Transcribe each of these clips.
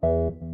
You're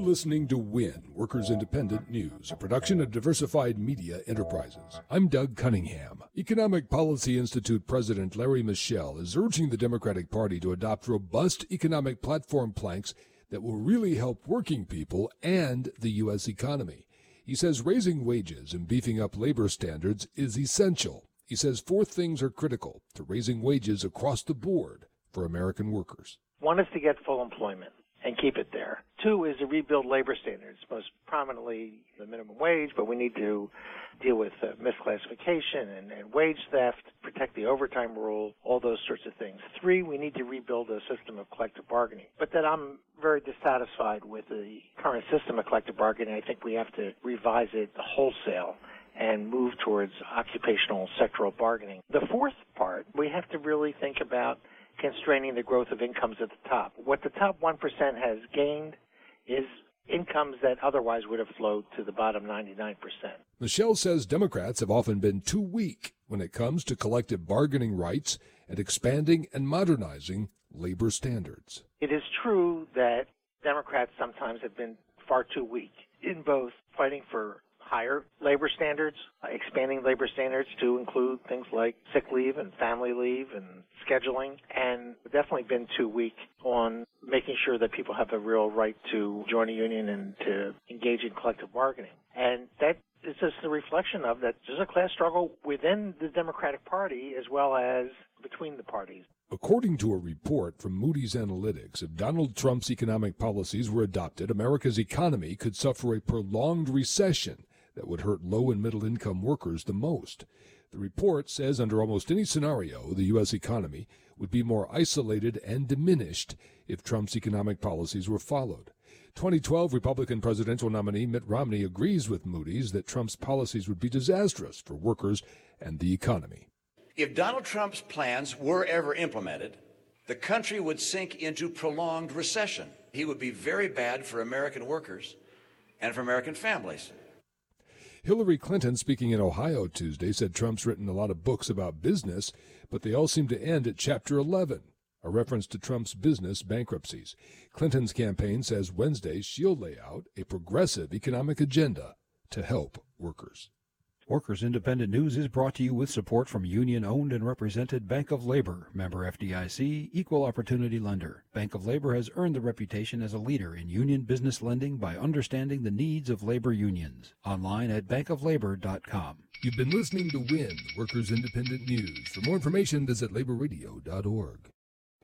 listening to WIN, Workers Independent News, a production of Diversified Media Enterprises. I'm Doug Cunningham. Economic Policy Institute President Larry Mishel is urging the Democratic Party to adopt robust economic platform planks that will really help working people and the U.S. economy. He says raising wages and beefing up labor standards is essential. He says four things are critical to raising wages across the board for American workers. One is to get full employment and keep it there. Two is to rebuild labor standards, most prominently the minimum wage, but we need to deal with uh, misclassification and, and wage theft, protect the overtime rule, all those sorts of things. Three, we need to rebuild a system of collective bargaining. But that I'm very dissatisfied with the current system of collective bargaining. I think we have to revise it wholesale and move towards occupational sectoral bargaining. The fourth part, we have to really think about constraining the growth of incomes at the top. What the top 1% has gained is incomes that otherwise would have flowed to the bottom 99%. Mishel says Democrats have often been too weak when it comes to collective bargaining rights and expanding and modernizing labor standards. It is true that Democrats sometimes have been far too weak in both fighting for higher labor standards, expanding labor standards to include things like sick leave and family leave and scheduling, and definitely been too weak on making sure that people have a real right to join a union and to engage in collective bargaining. And that is just a reflection of that there's a class struggle within the Democratic Party as well as between the parties. According to a report from Moody's Analytics, if Donald Trump's economic policies were adopted, America's economy could suffer a prolonged recession that would hurt low and middle income workers the most. The report says under almost any scenario, the U.S. economy would be more isolated and diminished if Trump's economic policies were followed. 2012 Republican presidential nominee Mitt Romney agrees with Moody's that Trump's policies would be disastrous for workers and the economy. If Donald Trump's plans were ever implemented, the country would sink into prolonged recession. He would be very bad for American workers and for American families. Hillary Clinton, speaking in Ohio Tuesday, said Trump's written a lot of books about business, but they all seem to end at Chapter 11, a reference to Trump's business bankruptcies. Clinton's campaign says Wednesday she'll lay out a progressive economic agenda to help workers. Workers Independent News is brought to you with support from union owned and represented Bank of Labor, member FDIC, equal opportunity lender. Bank of Labor has earned the reputation as a leader in union business lending by understanding the needs of labor unions. Online at bankoflabor.com. You've been listening to WIN, Workers Independent News. For more information, visit laborradio.org.